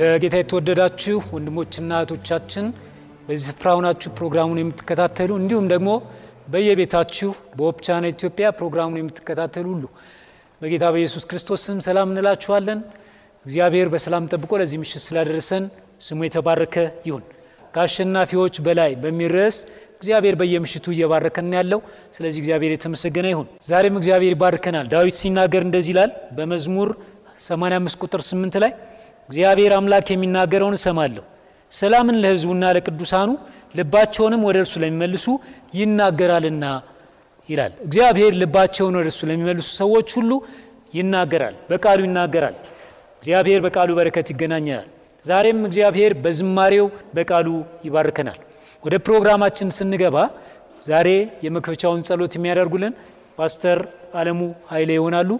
በጌታ የተወደዳችሁ ወንድሞችና እህቶቻችን በዚህ ስፍራ ሆናችሁ ፕሮግራሙን የምትከታተሉ እንዲሁም ደግሞ በየቤታችሁ በኦፕቻና ኢትዮጵያ ፕሮግራሙን የምትከታተሉ ሁሉ በጌታ በኢየሱስ ክርስቶስ ስም ሰላም እንላችኋለን። እግዚአብሔር በሰላም ጠብቆ ለዚህ ምሽት ስላደረሰን ስሙ የተባረከ ይሁን። ከአሸናፊዎች በላይ በሚል ርዕስ እግዚአብሔር በየምሽቱ እየባረከን ያለው፣ ስለዚህ እግዚአብሔር የተመሰገነ ይሁን። ዛሬም እግዚአብሔር ይባርከናል። ዳዊት ሲናገር እንደዚህ ይላል በመዝሙር 85 ቁጥር 8 ላይ እግዚአብሔር አምላክ የሚናገረውን እሰማለሁ፣ ሰላምን ለሕዝቡና ለቅዱሳኑ ልባቸውንም ወደ እርሱ ለሚመልሱ ይናገራልና ይላል። እግዚአብሔር ልባቸውን ወደ እርሱ ለሚመልሱ ሰዎች ሁሉ ይናገራል፣ በቃሉ ይናገራል። እግዚአብሔር በቃሉ በረከት ይገናኘናል። ዛሬም እግዚአብሔር በዝማሬው በቃሉ ይባርከናል። ወደ ፕሮግራማችን ስንገባ ዛሬ የመክፈቻውን ጸሎት የሚያደርጉልን ፓስተር አለሙ ኃይሌ ይሆናሉ።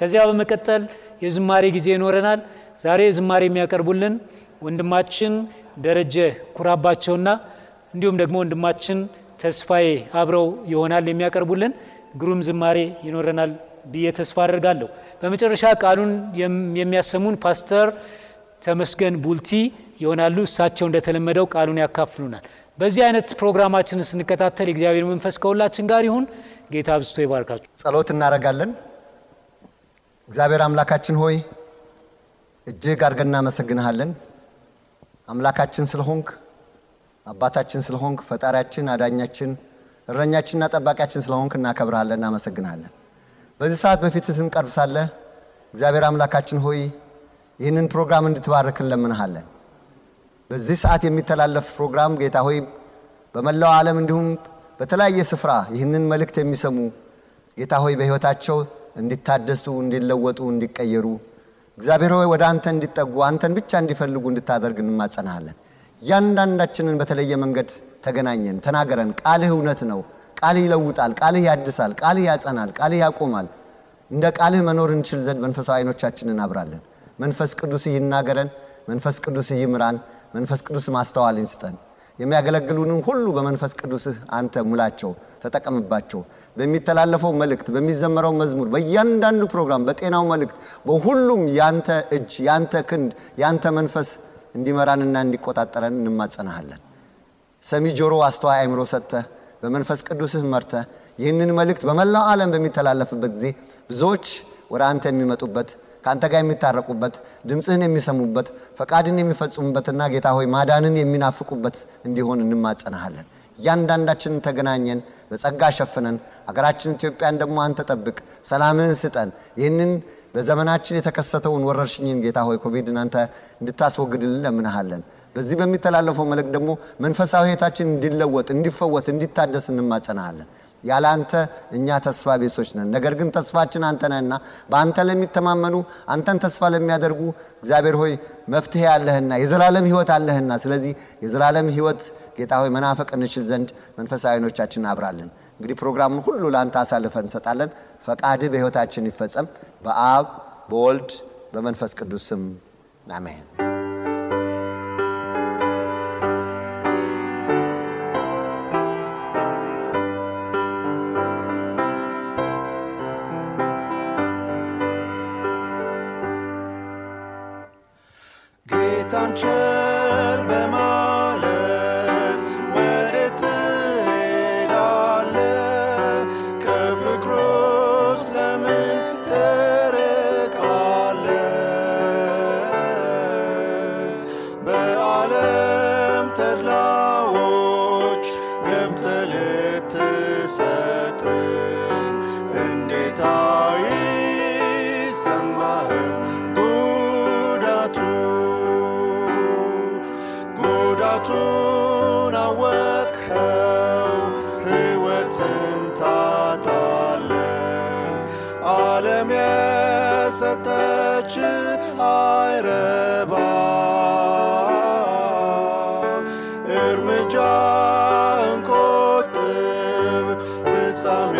ከዚያ በመቀጠል የዝማሬ ጊዜ ይኖረናል። ዛሬ ዝማሬ የሚያቀርቡልን ወንድማችን ደረጀ ኩራባቸውና እንዲሁም ደግሞ ወንድማችን ተስፋዬ አብረው ይሆናል የሚያቀርቡልን። ግሩም ዝማሬ ይኖረናል ብዬ ተስፋ አደርጋለሁ። በመጨረሻ ቃሉን የሚያሰሙን ፓስተር ተመስገን ቡልቲ ይሆናሉ። እሳቸው እንደተለመደው ቃሉን ያካፍሉናል። በዚህ አይነት ፕሮግራማችንን ስንከታተል የእግዚአብሔር መንፈስ ከሁላችን ጋር ይሁን። ጌታ አብዝቶ ይባርካችሁ። ጸሎት እናደርጋለን። እግዚአብሔር አምላካችን ሆይ እጅግ አድርገን እናመሰግንሃለን። አምላካችን ስለሆንክ፣ አባታችን ስለሆንክ፣ ፈጣሪያችን፣ አዳኛችን፣ እረኛችንና ጠባቂያችን ስለሆንክ እናከብርሃለን፣ እናመሰግንሃለን። በዚህ ሰዓት በፊት ስንቀርብ ሳለ እግዚአብሔር አምላካችን ሆይ ይህንን ፕሮግራም እንድትባርክ እንለምንሃለን። በዚህ ሰዓት የሚተላለፍ ፕሮግራም ጌታ ሆይ በመላው ዓለም እንዲሁም በተለያየ ስፍራ ይህንን መልእክት የሚሰሙ ጌታ ሆይ በሕይወታቸው እንዲታደሱ፣ እንዲለወጡ፣ እንዲቀየሩ እግዚአብሔር ሆይ ወደ አንተ እንዲጠጉ አንተን ብቻ እንዲፈልጉ እንድታደርግ እንማጸናሃለን። እያንዳንዳችንን በተለየ መንገድ ተገናኘን፣ ተናገረን። ቃልህ እውነት ነው። ቃልህ ይለውጣል፣ ቃልህ ያድሳል፣ ቃልህ ያጸናል፣ ቃልህ ያቆማል። እንደ ቃልህ መኖር እንችል ዘንድ መንፈሳዊ አይኖቻችንን አብራለን። መንፈስ ቅዱስ ይናገረን፣ መንፈስ ቅዱስ ይምራን፣ መንፈስ ቅዱስ ማስተዋልን ስጠን። የሚያገለግሉንን ሁሉ በመንፈስ ቅዱስህ አንተ ሙላቸው፣ ተጠቀምባቸው። በሚተላለፈው መልእክት፣ በሚዘመረው መዝሙር፣ በእያንዳንዱ ፕሮግራም፣ በጤናው መልእክት፣ በሁሉም ያንተ እጅ፣ ያንተ ክንድ፣ ያንተ መንፈስ እንዲመራንና እንዲቆጣጠረን እንማጸናሃለን። ሰሚ ጆሮ፣ አስተዋይ አእምሮ ሰጥተህ በመንፈስ ቅዱስህ መርተህ ይህንን መልእክት በመላው ዓለም በሚተላለፍበት ጊዜ ብዙዎች ወደ አንተ የሚመጡበት ከአንተ ጋር የሚታረቁበት ድምፅህን የሚሰሙበት ፈቃድን የሚፈጽሙበትና ጌታ ሆይ ማዳንን የሚናፍቁበት እንዲሆን እንማጸናሃለን። እያንዳንዳችንን ተገናኘን፣ በጸጋ ሸፍነን፣ አገራችን ኢትዮጵያን ደግሞ አንተ ጠብቅ፣ ሰላምህን ስጠን። ይህንን በዘመናችን የተከሰተውን ወረርሽኝን ጌታ ሆይ ኮቪድን አንተ እንድታስወግድልን ለምንሃለን። በዚህ በሚተላለፈው መልእክት ደግሞ መንፈሳዊ ሕይወታችን እንዲለወጥ፣ እንዲፈወስ፣ እንዲታደስ እንማጸናሃለን። ያለ አንተ እኛ ተስፋ ቤሶች ነን። ነገር ግን ተስፋችን አንተ ነህና በአንተ ለሚተማመኑ አንተን ተስፋ ለሚያደርጉ እግዚአብሔር ሆይ መፍትሄ አለህና የዘላለም ሕይወት አለህና፣ ስለዚህ የዘላለም ሕይወት ጌታ ሆይ መናፈቅ እንችል ዘንድ መንፈሳዊ ዓይኖቻችን አብራለን። እንግዲህ ፕሮግራሙን ሁሉ ለአንተ አሳልፈን እንሰጣለን። ፈቃድህ በሕይወታችን ይፈጸም። በአብ በወልድ በመንፈስ ቅዱስ አሜን። ጌታን ቸር 싸매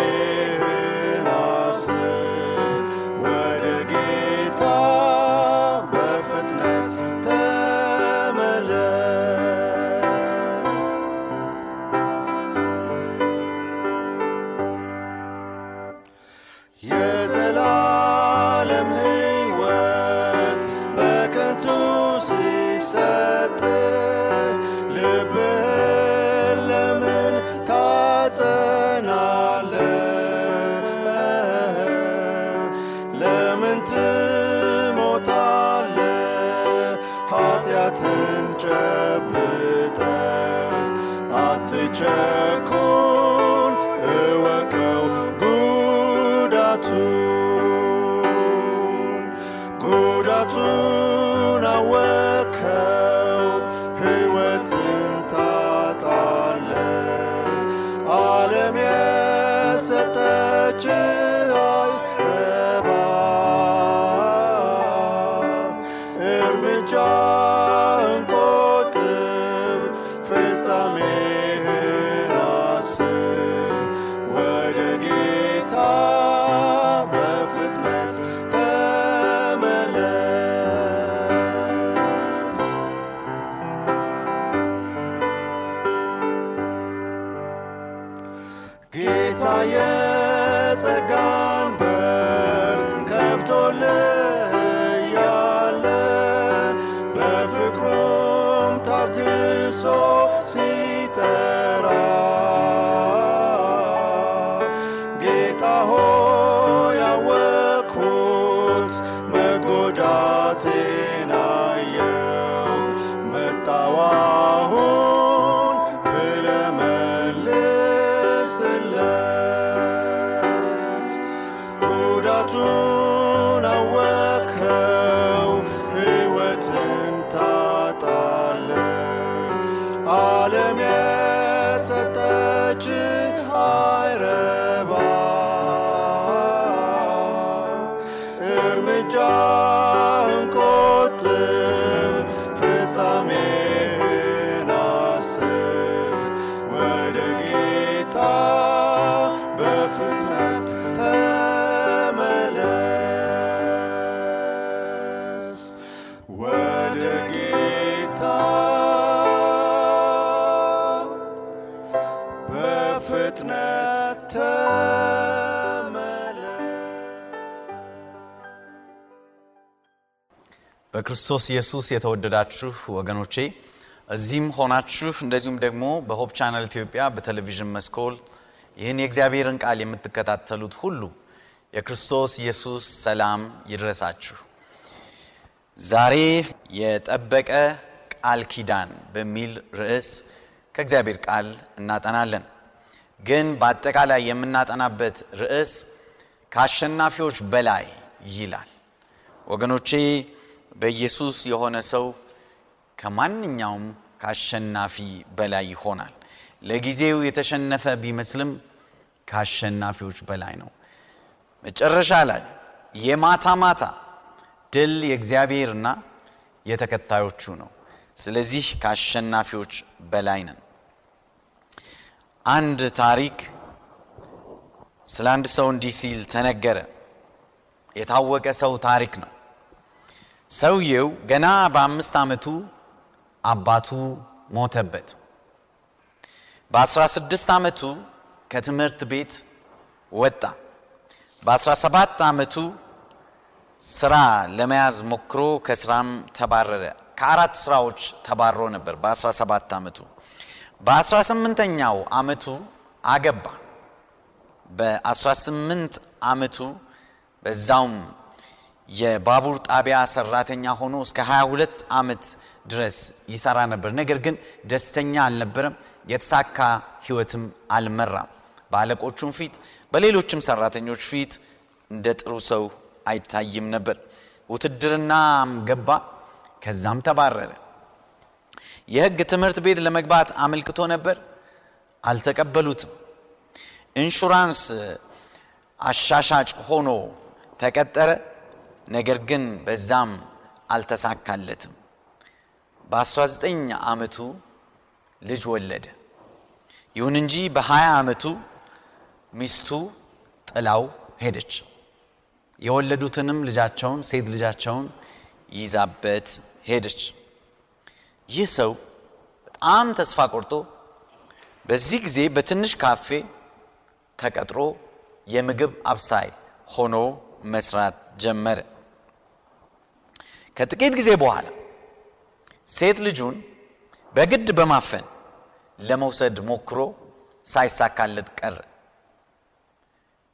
በፍጥነት ተመለስ በክርስቶስ ኢየሱስ የተወደዳችሁ ወገኖቼ እዚህም ሆናችሁ እንደዚሁም ደግሞ በሆፕ ቻናል ኢትዮጵያ በቴሌቪዥን መስኮል ይህን የእግዚአብሔርን ቃል የምትከታተሉት ሁሉ የክርስቶስ ኢየሱስ ሰላም ይድረሳችሁ። ዛሬ የጠበቀ ቃል ኪዳን በሚል ርዕስ ከእግዚአብሔር ቃል እናጠናለን። ግን በአጠቃላይ የምናጠናበት ርዕስ ከአሸናፊዎች በላይ ይላል። ወገኖቼ በኢየሱስ የሆነ ሰው ከማንኛውም ከአሸናፊ በላይ ይሆናል። ለጊዜው የተሸነፈ ቢመስልም ከአሸናፊዎች በላይ ነው። መጨረሻ ላይ የማታ ማታ ድል የእግዚአብሔርና የተከታዮቹ ነው። ስለዚህ ከአሸናፊዎች በላይ ነን። አንድ ታሪክ ስለ አንድ ሰው እንዲህ ሲል ተነገረ። የታወቀ ሰው ታሪክ ነው። ሰውየው ገና በአምስት ዓመቱ አባቱ ሞተበት። በ16 ዓመቱ ከትምህርት ቤት ወጣ። በ17 ዓመቱ ስራ ለመያዝ ሞክሮ ከስራም ተባረረ። ከአራት ስራዎች ተባሮ ነበር በ17 ዓመቱ። በ18ኛው ዓመቱ አገባ። በ18 ዓመቱ በዛውም የባቡር ጣቢያ ሰራተኛ ሆኖ እስከ 22 ዓመት ድረስ ይሰራ ነበር። ነገር ግን ደስተኛ አልነበረም። የተሳካ ህይወትም አልመራም። በአለቆቹም ፊት በሌሎችም ሰራተኞች ፊት እንደ ጥሩ ሰው አይታይም ነበር። ውትድርናም ገባ፣ ከዛም ተባረረ። የህግ ትምህርት ቤት ለመግባት አመልክቶ ነበር፣ አልተቀበሉትም። ኢንሹራንስ አሻሻጭ ሆኖ ተቀጠረ፣ ነገር ግን በዛም አልተሳካለትም። በ19 ዓመቱ ልጅ ወለደ። ይሁን እንጂ በ20 ዓመቱ ሚስቱ ጥላው ሄደች። የወለዱትንም ልጃቸውን ሴት ልጃቸውን ይዛበት ሄደች። ይህ ሰው በጣም ተስፋ ቆርጦ በዚህ ጊዜ በትንሽ ካፌ ተቀጥሮ የምግብ አብሳይ ሆኖ መስራት ጀመረ። ከጥቂት ጊዜ በኋላ ሴት ልጁን በግድ በማፈን ለመውሰድ ሞክሮ ሳይሳካለት ቀረ።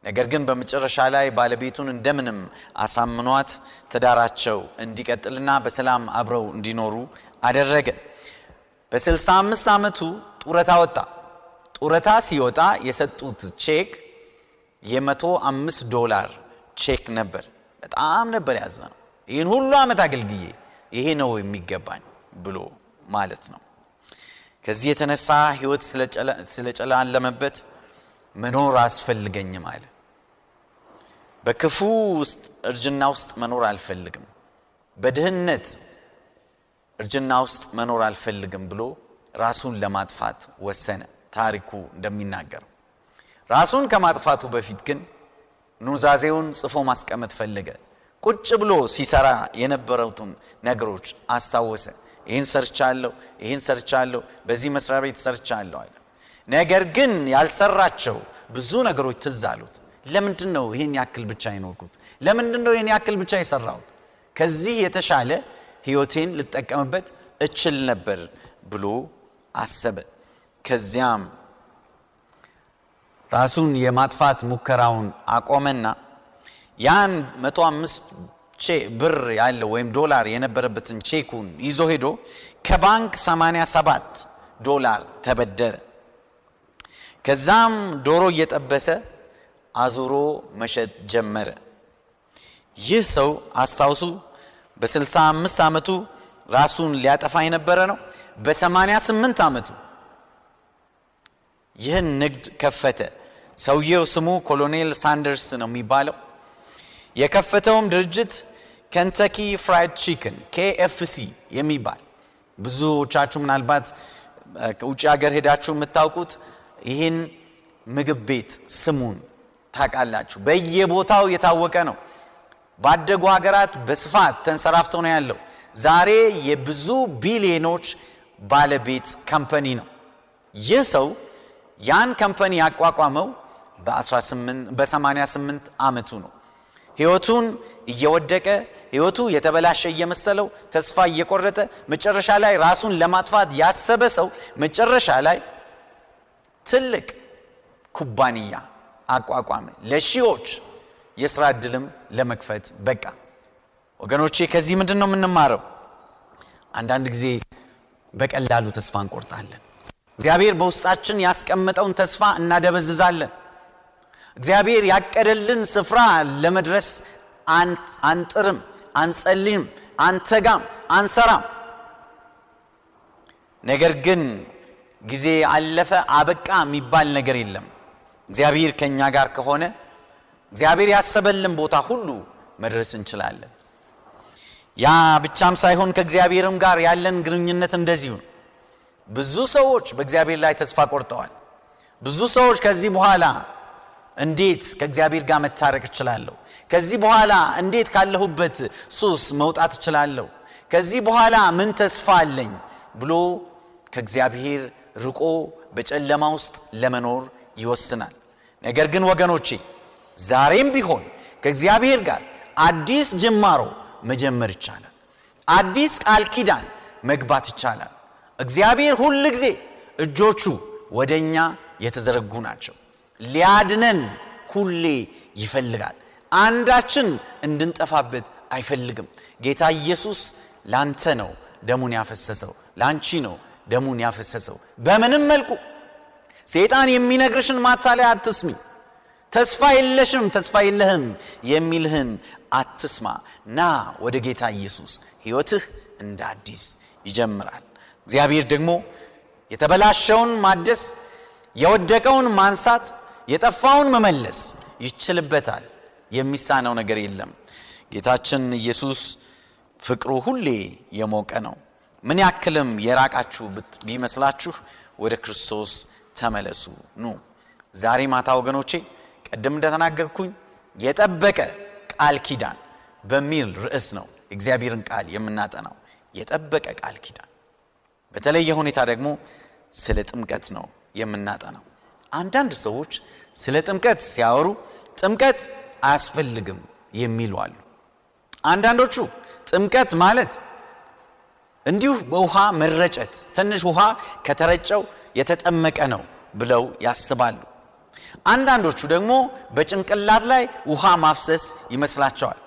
ነገር ግን በመጨረሻ ላይ ባለቤቱን እንደምንም አሳምኗት ትዳራቸው እንዲቀጥልና በሰላም አብረው እንዲኖሩ አደረገ። በ65 ዓመቱ ጡረታ ወጣ። ጡረታ ሲወጣ የሰጡት ቼክ የመቶ አምስት ዶላር ቼክ ነበር። በጣም ነበር ያዘነው። ይህን ሁሉ ዓመት አገልግዬ ይሄ ነው የሚገባኝ ብሎ ማለት ነው። ከዚህ የተነሳ ህይወት ስለጨላለመበት መኖር አያስፈልገኝም አለ። በክፉ ውስጥ እርጅና ውስጥ መኖር አልፈልግም፣ በድህነት እርጅና ውስጥ መኖር አልፈልግም ብሎ ራሱን ለማጥፋት ወሰነ። ታሪኩ እንደሚናገረው ራሱን ከማጥፋቱ በፊት ግን ኑዛዜውን ጽፎ ማስቀመጥ ፈለገ። ቁጭ ብሎ ሲሰራ የነበሩትን ነገሮች አስታወሰ። ይህን ሰርቻለሁ፣ ይህን ሰርቻለሁ፣ በዚህ መስሪያ ቤት ሰርቻለሁ አለ። ነገር ግን ያልሰራቸው ብዙ ነገሮች ትዝ አሉት። ለምንድን ነው ይህን ያክል ብቻ የኖርኩት? ለምንድን ነው ይህን ያክል ብቻ የሰራሁት? ከዚህ የተሻለ ህይወቴን ልጠቀምበት እችል ነበር ብሎ አሰበ። ከዚያም ራሱን የማጥፋት ሙከራውን አቆመና ያን መቶ አምስት ብር ያለው ወይም ዶላር የነበረበትን ቼኩን ይዞ ሄዶ ከባንክ 87 ዶላር ተበደረ። ከዛም ዶሮ እየጠበሰ አዙሮ መሸጥ ጀመረ። ይህ ሰው አስታውሱ በ65 ዓመቱ ራሱን ሊያጠፋ የነበረ ነው። በ88 ዓመቱ ይህን ንግድ ከፈተ። ሰውየው ስሙ ኮሎኔል ሳንደርስ ነው የሚባለው። የከፈተውም ድርጅት Kentucky Fried Chicken KFC የሚባል ብዙዎቻችሁ ምናልባት ውጭ ሀገር ሄዳችሁ የምታውቁት ይህን ምግብ ቤት ስሙን ታውቃላችሁ። በየቦታው የታወቀ ነው። ባደጉ ሀገራት በስፋት ተንሰራፍቶ ነው ያለው። ዛሬ የብዙ ቢሊዮኖች ባለቤት company ነው። ይህ ሰው ያን company ያቋቋመው በ88 ዓመቱ ነው። ህይወቱን እየወደቀ ህይወቱ የተበላሸ እየመሰለው ተስፋ እየቆረጠ መጨረሻ ላይ ራሱን ለማጥፋት ያሰበ ሰው መጨረሻ ላይ ትልቅ ኩባንያ አቋቋመ። ለሺዎች የስራ ዕድልም ለመክፈት በቃ። ወገኖቼ ከዚህ ምንድን ነው የምንማረው? አንዳንድ ጊዜ በቀላሉ ተስፋ እንቆርጣለን። እግዚአብሔር በውስጣችን ያስቀመጠውን ተስፋ እናደበዝዛለን። እግዚአብሔር ያቀደልን ስፍራ ለመድረስ አንጥርም፣ አንጸልይም፣ አንተጋም፣ አንሰራም። ነገር ግን ጊዜ አለፈ አበቃ የሚባል ነገር የለም። እግዚአብሔር ከእኛ ጋር ከሆነ እግዚአብሔር ያሰበልን ቦታ ሁሉ መድረስ እንችላለን። ያ ብቻም ሳይሆን ከእግዚአብሔርም ጋር ያለን ግንኙነት እንደዚሁ ነው። ብዙ ሰዎች በእግዚአብሔር ላይ ተስፋ ቆርጠዋል። ብዙ ሰዎች ከዚህ በኋላ እንዴት ከእግዚአብሔር ጋር መታረቅ እችላለሁ? ከዚህ በኋላ እንዴት ካለሁበት ሱስ መውጣት እችላለሁ? ከዚህ በኋላ ምን ተስፋ አለኝ ብሎ ከእግዚአብሔር ርቆ በጨለማ ውስጥ ለመኖር ይወስናል። ነገር ግን ወገኖቼ ዛሬም ቢሆን ከእግዚአብሔር ጋር አዲስ ጅማሮ መጀመር ይቻላል። አዲስ ቃል ኪዳን መግባት ይቻላል። እግዚአብሔር ሁል ጊዜ እጆቹ ወደ እኛ የተዘረጉ ናቸው። ሊያድነን ሁሌ ይፈልጋል። አንዳችን እንድንጠፋበት አይፈልግም። ጌታ ኢየሱስ ላንተ ነው ደሙን ያፈሰሰው፣ ላንቺ ነው ደሙን ያፈሰሰው። በምንም መልኩ ሰይጣን የሚነግርሽን ማታለያ አትስሚ። ተስፋ የለሽም፣ ተስፋ የለህም የሚልህን አትስማ። ና ወደ ጌታ ኢየሱስ፣ ሕይወትህ እንደ አዲስ ይጀምራል። እግዚአብሔር ደግሞ የተበላሸውን ማደስ፣ የወደቀውን ማንሳት፣ የጠፋውን መመለስ ይችልበታል። የሚሳነው ነገር የለም። ጌታችን ኢየሱስ ፍቅሩ ሁሌ የሞቀ ነው። ምን ያክልም የራቃችሁ ቢመስላችሁ ወደ ክርስቶስ ተመለሱ ኑ። ዛሬ ማታ ወገኖቼ ቀደም እንደተናገርኩኝ የጠበቀ ቃል ኪዳን በሚል ርዕስ ነው የእግዚአብሔርን ቃል የምናጠናው። የጠበቀ ቃል ኪዳን በተለየ ሁኔታ ደግሞ ስለ ጥምቀት ነው የምናጠናው። አንዳንድ ሰዎች ስለ ጥምቀት ሲያወሩ ጥምቀት አያስፈልግም የሚሉ አሉ። አንዳንዶቹ ጥምቀት ማለት እንዲሁ በውሃ መረጨት ትንሽ ውሃ ከተረጨው የተጠመቀ ነው ብለው ያስባሉ። አንዳንዶቹ ደግሞ በጭንቅላት ላይ ውሃ ማፍሰስ ይመስላቸዋል።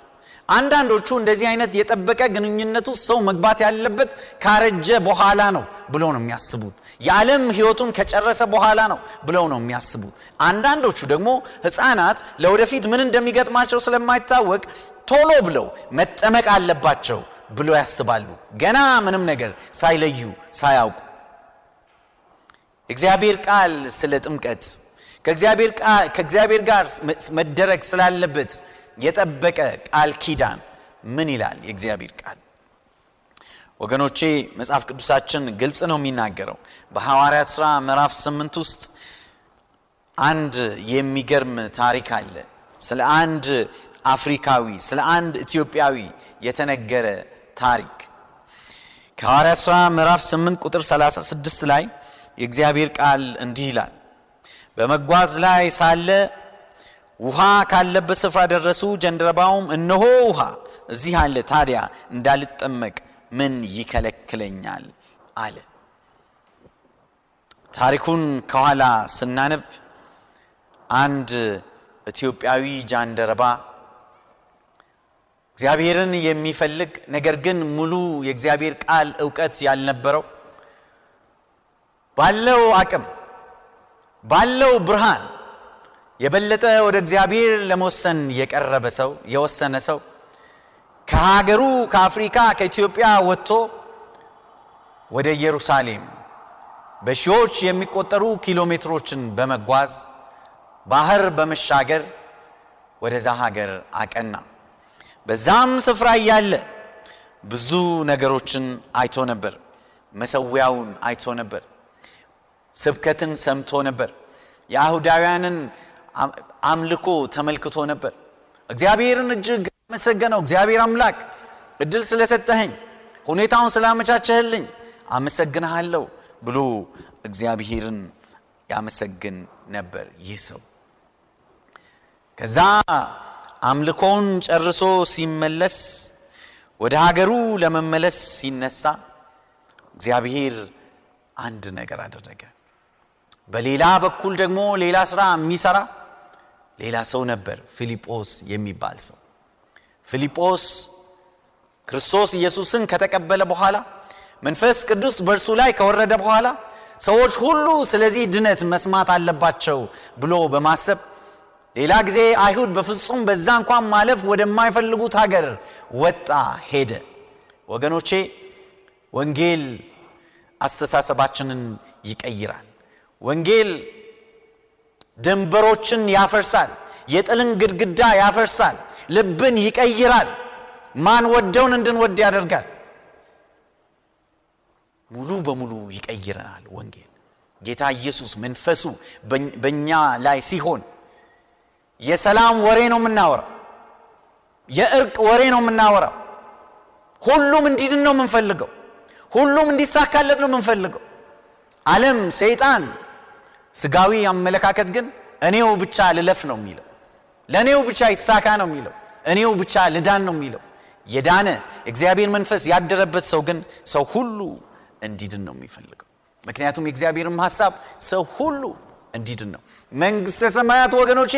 አንዳንዶቹ እንደዚህ አይነት የጠበቀ ግንኙነቱ ሰው መግባት ያለበት ካረጀ በኋላ ነው ብለው ነው የሚያስቡት። የዓለም ሕይወቱን ከጨረሰ በኋላ ነው ብለው ነው የሚያስቡት። አንዳንዶቹ ደግሞ ሕፃናት ለወደፊት ምን እንደሚገጥማቸው ስለማይታወቅ ቶሎ ብለው መጠመቅ አለባቸው ብለው ያስባሉ። ገና ምንም ነገር ሳይለዩ ሳያውቁ እግዚአብሔር ቃል ስለ ጥምቀት ከእግዚአብሔር ጋር መደረግ ስላለበት የጠበቀ ቃል ኪዳን ምን ይላል የእግዚአብሔር ቃል? ወገኖቼ መጽሐፍ ቅዱሳችን ግልጽ ነው የሚናገረው። በሐዋርያት ሥራ ምዕራፍ ስምንት ውስጥ አንድ የሚገርም ታሪክ አለ። ስለ አንድ አፍሪካዊ፣ ስለ አንድ ኢትዮጵያዊ የተነገረ ታሪክ ከሐዋርያት ሥራ ምዕራፍ 8 ቁጥር 36 ላይ የእግዚአብሔር ቃል እንዲህ ይላል። በመጓዝ ላይ ሳለ ውሃ ካለበት ስፍራ ደረሱ። ጀንደረባውም እነሆ ውሃ እዚህ አለ፣ ታዲያ እንዳልጠመቅ ምን ይከለክለኛል አለ። ታሪኩን ከኋላ ስናነብ አንድ ኢትዮጵያዊ ጃንደረባ እግዚአብሔርን የሚፈልግ ነገር ግን ሙሉ የእግዚአብሔር ቃል እውቀት ያልነበረው ባለው አቅም ባለው ብርሃን የበለጠ ወደ እግዚአብሔር ለመወሰን የቀረበ ሰው የወሰነ ሰው ከሀገሩ ከአፍሪካ ከኢትዮጵያ ወጥቶ ወደ ኢየሩሳሌም በሺዎች የሚቆጠሩ ኪሎ ሜትሮችን በመጓዝ ባህር በመሻገር ወደዛ ሀገር አቀና። በዛም ስፍራ እያለ ብዙ ነገሮችን አይቶ ነበር። መሰዊያውን አይቶ ነበር። ስብከትን ሰምቶ ነበር። የአይሁዳውያንን አምልኮ ተመልክቶ ነበር። እግዚአብሔርን እጅግ አመሰገነው። እግዚአብሔር አምላክ እድል ስለሰጠኸኝ፣ ሁኔታውን ስላመቻቸህልኝ አመሰግንሃለሁ ብሎ እግዚአብሔርን ያመሰግን ነበር ይህ ሰው። ከዛ አምልኮውን ጨርሶ ሲመለስ ወደ ሀገሩ ለመመለስ ሲነሳ እግዚአብሔር አንድ ነገር አደረገ። በሌላ በኩል ደግሞ ሌላ ስራ የሚሰራ ሌላ ሰው ነበር፣ ፊልጶስ የሚባል ሰው። ፊልጶስ ክርስቶስ ኢየሱስን ከተቀበለ በኋላ መንፈስ ቅዱስ በእርሱ ላይ ከወረደ በኋላ ሰዎች ሁሉ ስለዚህ ድነት መስማት አለባቸው ብሎ በማሰብ ሌላ ጊዜ አይሁድ በፍጹም በዛ እንኳን ማለፍ ወደማይፈልጉት ሀገር ወጣ ሄደ። ወገኖቼ ወንጌል አስተሳሰባችንን ይቀይራል። ወንጌል ድንበሮችን ያፈርሳል። የጥልን ግድግዳ ያፈርሳል። ልብን ይቀይራል። ማን ወደውን እንድንወድ ያደርጋል። ሙሉ በሙሉ ይቀይረናል ወንጌል። ጌታ ኢየሱስ መንፈሱ በእኛ ላይ ሲሆን የሰላም ወሬ ነው የምናወራው። የእርቅ ወሬ ነው የምናወራው። ሁሉም እንዲድን ነው የምንፈልገው። ሁሉም እንዲሳካለት ነው የምንፈልገው። ዓለም፣ ሰይጣን፣ ስጋዊ አመለካከት ግን እኔው ብቻ ልለፍ ነው የሚለው። ለእኔው ብቻ ይሳካ ነው የሚለው። እኔው ብቻ ልዳን ነው የሚለው። የዳነ እግዚአብሔር መንፈስ ያደረበት ሰው ግን ሰው ሁሉ እንዲድን ነው የሚፈልገው ምክንያቱም የእግዚአብሔርም ሐሳብ ሰው ሁሉ እንዲድን ነው መንግሥተ ሰማያት ወገኖቼ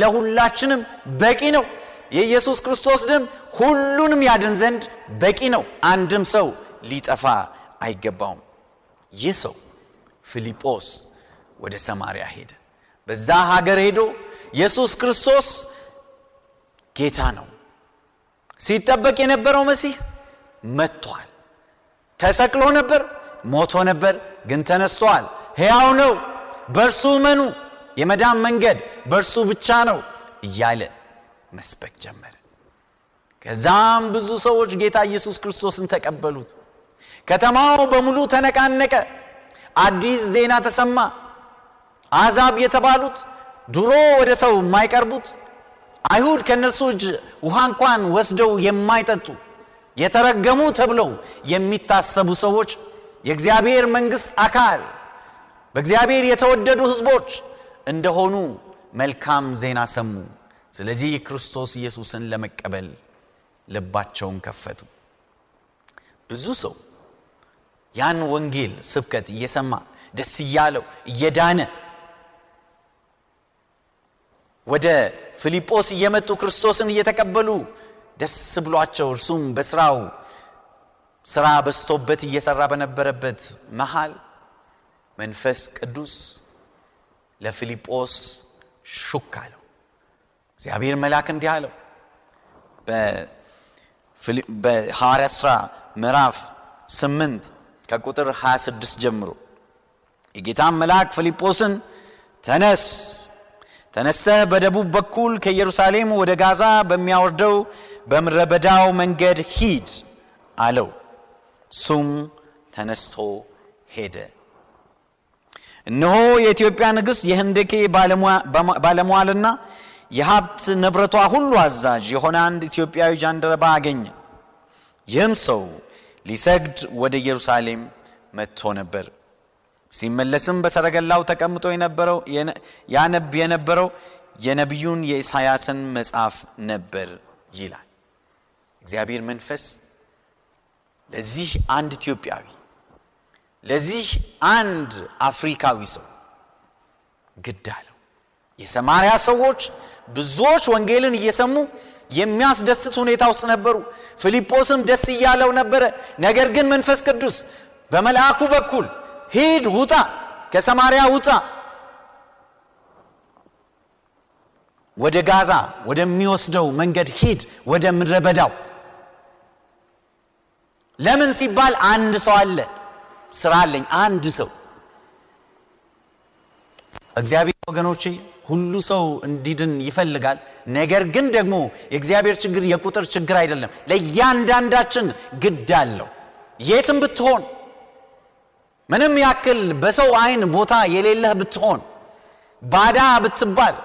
ለሁላችንም በቂ ነው የኢየሱስ ክርስቶስ ደም ሁሉንም ያድን ዘንድ በቂ ነው አንድም ሰው ሊጠፋ አይገባውም ይህ ሰው ፊልጶስ ወደ ሰማርያ ሄደ። በዛ ሀገር ሄዶ ኢየሱስ ክርስቶስ ጌታ ነው። ሲጠበቅ የነበረው መሲህ መጥቷል። ተሰቅሎ ነበር ሞቶ ነበር ግን ተነስቷል። ሕያው ነው በእርሱ መኑ የመዳን መንገድ በእርሱ ብቻ ነው እያለ መስበክ ጀመረ። ከዛም ብዙ ሰዎች ጌታ ኢየሱስ ክርስቶስን ተቀበሉት። ከተማው በሙሉ ተነቃነቀ አዲስ ዜና ተሰማ አሕዛብ የተባሉት ድሮ ወደ ሰው የማይቀርቡት አይሁድ ከእነርሱ እጅ ውሃ እንኳን ወስደው የማይጠጡ የተረገሙ ተብለው የሚታሰቡ ሰዎች የእግዚአብሔር መንግሥት አካል በእግዚአብሔር የተወደዱ ሕዝቦች እንደሆኑ መልካም ዜና ሰሙ። ስለዚህ ክርስቶስ ኢየሱስን ለመቀበል ልባቸውን ከፈቱ። ብዙ ሰው ያን ወንጌል ስብከት እየሰማ ደስ እያለው እየዳነ ወደ ፊልጶስ እየመጡ ክርስቶስን እየተቀበሉ ደስ ብሏቸው እርሱም በስራው ስራ በስቶበት እየሰራ በነበረበት መሃል መንፈስ ቅዱስ ለፊልጶስ ሹክ አለው። እግዚአብሔር መልአክ እንዲህ አለው። በሐዋርያ ሥራ ምዕራፍ 8 ከቁጥር 26 ጀምሮ የጌታን መልአክ ፊልጶስን ተነስ ተነስተህ በደቡብ በኩል ከኢየሩሳሌም ወደ ጋዛ በሚያወርደው በምድረ በዳው መንገድ ሂድ አለው። እሱም ተነስቶ ሄደ። እነሆ የኢትዮጵያ ንግሥት የህንደኬ ባለሟልና የሀብት ንብረቷ ሁሉ አዛዥ የሆነ አንድ ኢትዮጵያዊ ጃንደረባ አገኘ። ይህም ሰው ሊሰግድ ወደ ኢየሩሳሌም መጥቶ ነበር ሲመለስም በሰረገላው ተቀምጦ የነበረው ያነብ የነበረው የነቢዩን የኢሳያስን መጽሐፍ ነበር ይላል። እግዚአብሔር መንፈስ ለዚህ አንድ ኢትዮጵያዊ ለዚህ አንድ አፍሪካዊ ሰው ግድ አለው። የሰማርያ ሰዎች ብዙዎች ወንጌልን እየሰሙ የሚያስደስት ሁኔታ ውስጥ ነበሩ። ፊልጶስም ደስ እያለው ነበረ። ነገር ግን መንፈስ ቅዱስ በመልአኩ በኩል ሂድ ውጣ ከሰማርያ ውጣ። ወደ ጋዛ ወደሚወስደው መንገድ ሂድ ወደ ምድረ በዳው። ለምን ሲባል አንድ ሰው አለ? ስራ አለኝ አንድ ሰው። እግዚአብሔር ወገኖቼ ሁሉ ሰው እንዲድን ይፈልጋል። ነገር ግን ደግሞ የእግዚአብሔር ችግር የቁጥር ችግር አይደለም። ለእያንዳንዳችን ግድ አለው። የትም ብትሆን ምንም ያክል በሰው አይን ቦታ የሌለህ ብትሆን ባዳ ብትባል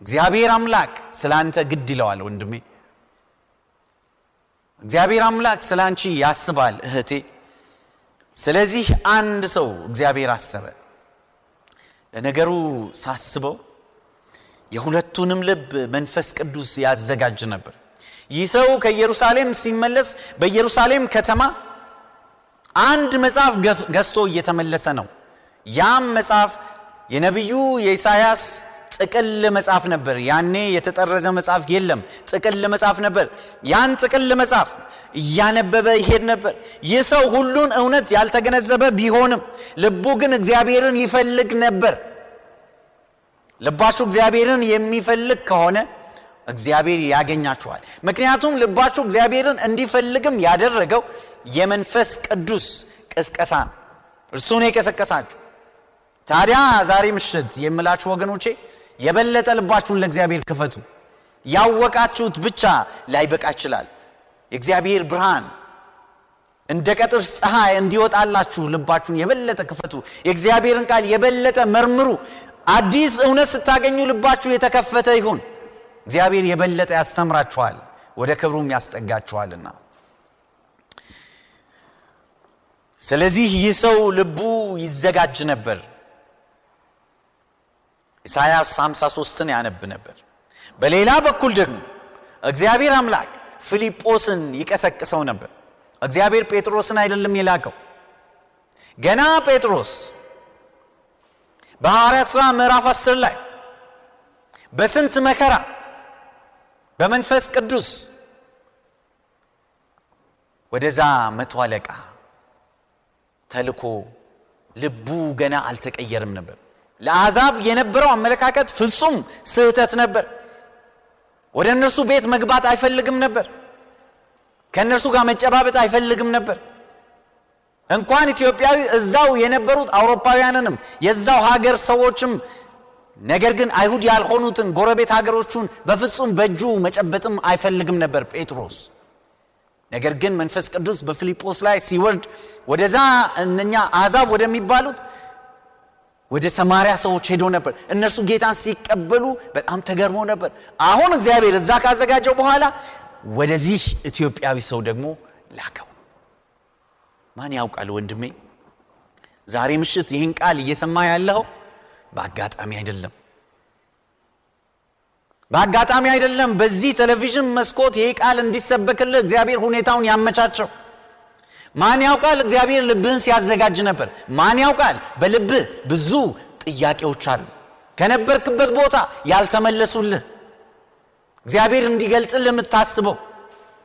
እግዚአብሔር አምላክ ስለ አንተ ግድ ይለዋል ወንድሜ። እግዚአብሔር አምላክ ስለ አንቺ ያስባል እህቴ። ስለዚህ አንድ ሰው እግዚአብሔር አሰበ። ለነገሩ ሳስበው የሁለቱንም ልብ መንፈስ ቅዱስ ያዘጋጅ ነበር። ይህ ሰው ከኢየሩሳሌም ሲመለስ በኢየሩሳሌም ከተማ አንድ መጽሐፍ ገዝቶ እየተመለሰ ነው። ያም መጽሐፍ የነቢዩ የኢሳያስ ጥቅል መጽሐፍ ነበር። ያኔ የተጠረዘ መጽሐፍ የለም። ጥቅል መጽሐፍ ነበር። ያን ጥቅል መጽሐፍ እያነበበ ይሄድ ነበር። ይህ ሰው ሁሉን እውነት ያልተገነዘበ ቢሆንም ልቡ ግን እግዚአብሔርን ይፈልግ ነበር። ልባችሁ እግዚአብሔርን የሚፈልግ ከሆነ እግዚአብሔር ያገኛችኋል። ምክንያቱም ልባችሁ እግዚአብሔርን እንዲፈልግም ያደረገው የመንፈስ ቅዱስ ቅስቀሳ ነው። እርሱን የቀሰቀሳችሁ ታዲያ ዛሬ ምሽት የምላችሁ ወገኖቼ የበለጠ ልባችሁን ለእግዚአብሔር ክፈቱ። ያወቃችሁት ብቻ ላይበቃ ይችላል። የእግዚአብሔር ብርሃን እንደ ቀጥር ፀሐይ እንዲወጣላችሁ ልባችሁን የበለጠ ክፈቱ። የእግዚአብሔርን ቃል የበለጠ መርምሩ። አዲስ እውነት ስታገኙ ልባችሁ የተከፈተ ይሁን እግዚአብሔር የበለጠ ያስተምራችኋል ወደ ክብሩም ያስጠጋችኋልና ስለዚህ ይህ ሰው ልቡ ይዘጋጅ ነበር ኢሳያስ 53ን ያነብ ነበር በሌላ በኩል ደግሞ እግዚአብሔር አምላክ ፊልጶስን ይቀሰቅሰው ነበር። እግዚአብሔር ጴጥሮስን አይደለም የላከው። ገና ጴጥሮስ በሐዋርያት ሥራ ምዕራፍ 10 ላይ በስንት መከራ በመንፈስ ቅዱስ ወደዛ መቶ አለቃ ተልኮ ልቡ ገና አልተቀየርም ነበር። ለአሕዛብ የነበረው አመለካከት ፍጹም ስህተት ነበር። ወደ እነርሱ ቤት መግባት አይፈልግም ነበር። ከእነርሱ ጋር መጨባበጥ አይፈልግም ነበር። እንኳን ኢትዮጵያዊ እዛው የነበሩት አውሮፓውያንንም የዛው ሀገር ሰዎችም ነገር ግን አይሁድ ያልሆኑትን ጎረቤት ሀገሮቹን በፍጹም በእጁ መጨበጥም አይፈልግም ነበር ጴጥሮስ። ነገር ግን መንፈስ ቅዱስ በፊልጶስ ላይ ሲወርድ ወደዛ እነኛ አሕዛብ ወደሚባሉት ወደ ሰማሪያ ሰዎች ሄዶ ነበር። እነርሱ ጌታን ሲቀበሉ በጣም ተገርሞ ነበር። አሁን እግዚአብሔር እዛ ካዘጋጀው በኋላ ወደዚህ ኢትዮጵያዊ ሰው ደግሞ ላከው። ማን ያውቃል ወንድሜ፣ ዛሬ ምሽት ይህን ቃል እየሰማ ያለው በአጋጣሚ አይደለም። በአጋጣሚ አይደለም። በዚህ ቴሌቪዥን መስኮት ይህ ቃል እንዲሰበክልህ እግዚአብሔር ሁኔታውን ያመቻቸው። ማን ያውቃል እግዚአብሔር ልብህን ሲያዘጋጅ ነበር። ማን ያውቃል በልብህ ብዙ ጥያቄዎች አሉ ከነበርክበት ቦታ ያልተመለሱልህ እግዚአብሔር እንዲገልጽልህ የምታስበው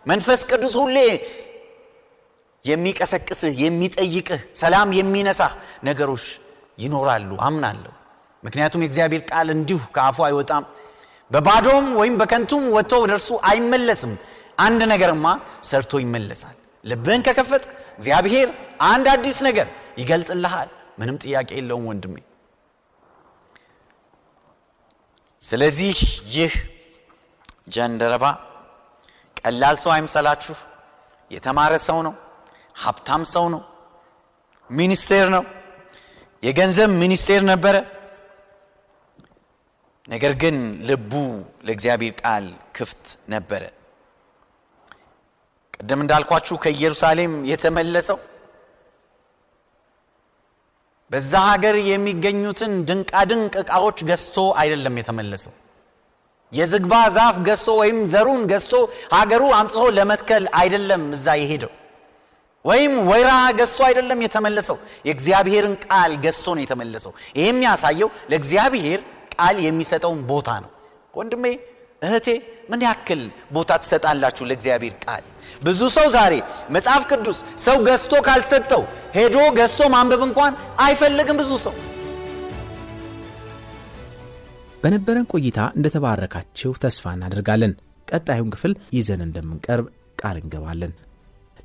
መንፈስ ቅዱስ ሁሌ የሚቀሰቅስህ የሚጠይቅህ ሰላም የሚነሳህ ነገሮች ይኖራሉ አምናለሁ። ምክንያቱም የእግዚአብሔር ቃል እንዲሁ ከአፉ አይወጣም፣ በባዶም ወይም በከንቱም ወጥቶ ወደ እርሱ አይመለስም። አንድ ነገርማ ሰርቶ ይመለሳል። ልብህን ከከፈትክ እግዚአብሔር አንድ አዲስ ነገር ይገልጥልሃል። ምንም ጥያቄ የለውም ወንድሜ። ስለዚህ ይህ ጀንደረባ ቀላል ሰው አይምሰላችሁ። የተማረ ሰው ነው። ሀብታም ሰው ነው። ሚኒስቴር ነው። የገንዘብ ሚኒስቴር ነበረ። ነገር ግን ልቡ ለእግዚአብሔር ቃል ክፍት ነበረ። ቅድም እንዳልኳችሁ ከኢየሩሳሌም የተመለሰው በዛ ሀገር የሚገኙትን ድንቃድንቅ ዕቃዎች ገዝቶ አይደለም የተመለሰው። የዝግባ ዛፍ ገዝቶ ወይም ዘሩን ገዝቶ ሀገሩ አምጥቶ ለመትከል አይደለም እዛ የሄደው። ወይም ወይራ ገዝቶ አይደለም የተመለሰው። የእግዚአብሔርን ቃል ገዝቶ ነው የተመለሰው። ይህ የሚያሳየው ለእግዚአብሔር ቃል የሚሰጠውን ቦታ ነው። ወንድሜ እህቴ፣ ምን ያክል ቦታ ትሰጣላችሁ ለእግዚአብሔር ቃል? ብዙ ሰው ዛሬ መጽሐፍ ቅዱስ ሰው ገዝቶ ካልሰጠው ሄዶ ገዝቶ ማንበብ እንኳን አይፈልግም። ብዙ ሰው በነበረን ቆይታ እንደተባረካችሁ ተስፋ እናደርጋለን። ቀጣዩን ክፍል ይዘን እንደምንቀርብ ቃል እንገባለን።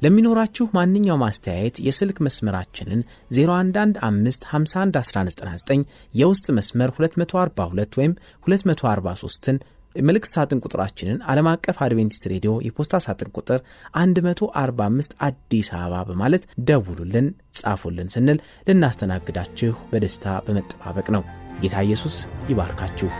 ለሚኖራችሁ ማንኛውም አስተያየት የስልክ መስመራችንን 0115511199 የውስጥ መስመር 242 ወይም 243ን መልእክት ሳጥን ቁጥራችንን ዓለም አቀፍ አድቬንቲስት ሬዲዮ የፖስታ ሳጥን ቁጥር 145 አዲስ አበባ በማለት ደውሉልን፣ ጻፉልን ስንል ልናስተናግዳችሁ በደስታ በመጠባበቅ ነው። ጌታ ኢየሱስ ይባርካችሁ።